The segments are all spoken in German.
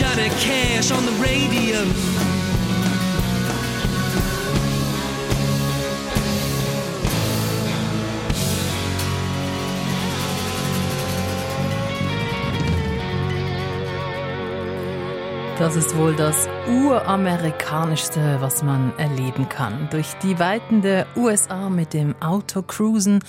Johnny Cash on the radio. Das ist wohl das uramerikanischste, was man erleben kann. Durch die Weiten der USA mit dem Auto cruisen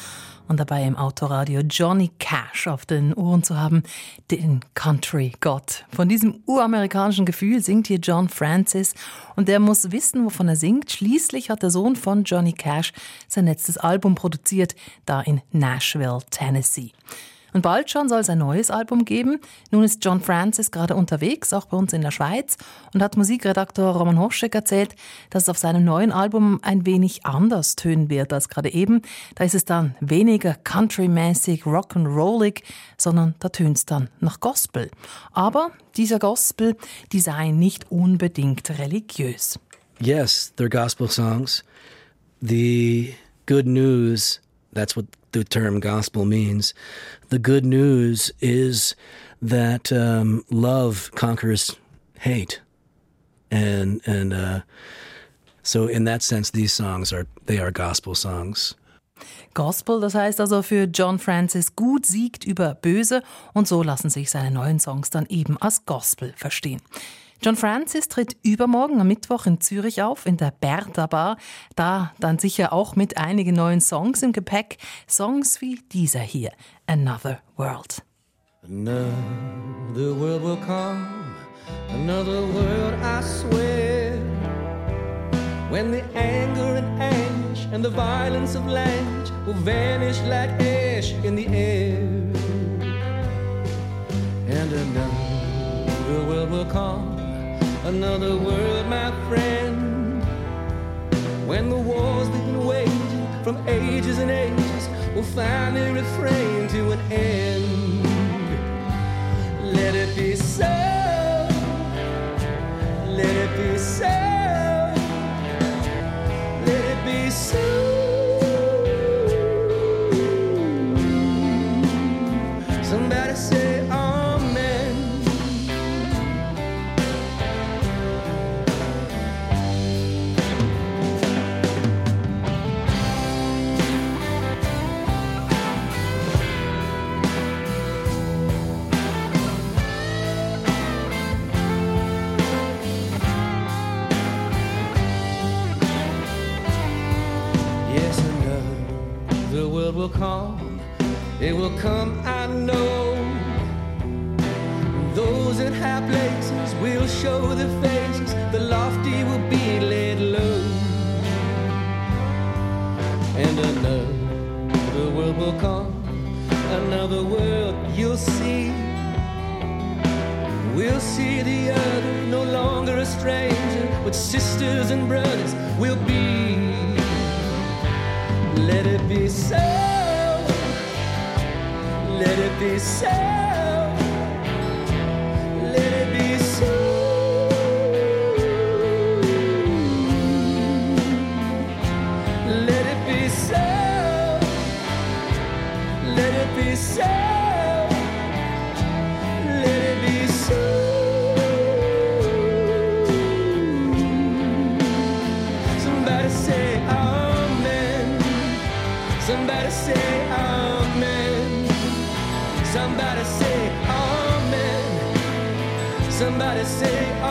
und dabei im Autoradio Johnny Cash auf den Ohren zu haben, den Country Gott. Von diesem uramerikanischen Gefühl singt hier John Francis und der muss wissen, wovon er singt. Schließlich hat der Sohn von Johnny Cash sein letztes Album produziert, da in Nashville, Tennessee. Und bald schon soll es ein neues Album geben. Nun ist John Francis gerade unterwegs, auch bei uns in der Schweiz, und hat Musikredaktor Roman Hoschek erzählt, dass es auf seinem neuen Album ein wenig anders tönen wird als gerade eben. Da ist es dann weniger countrymäßig, rock'n'rollig, sondern da tönt es dann nach Gospel. Aber dieser Gospel, die sei nicht unbedingt religiös. Yes, they're gospel songs. The good news, that's what the term gospel means. The good news is that um, love conquers hate, and and uh, so in that sense, these songs are they are gospel songs. Gospel, das heißt also für John Francis, gut siegt über böse und so lassen sich seine neuen Songs dann eben als Gospel verstehen. John Francis tritt übermorgen am Mittwoch in Zürich auf, in der Bertha Bar. Da dann sicher auch mit einigen neuen Songs im Gepäck. Songs wie dieser hier, Another World. Another world will come, another world I swear. When the anger and anguish and the violence of language will vanish like ash in the air. And another world will come another world, my friend. When the wars been waging from ages and ages will finally refrain to an end. Let it be so. World will come. It will come, I know. Those in high places will show their faces. The lofty will be laid low. And another world will come. Another world you'll see. We'll see the other, no longer a stranger, but sisters and brothers will be. Let it be so. Let it be so. Let it be so. Let it be so. Let it be so. Somebody say amen. Somebody say amen. Somebody say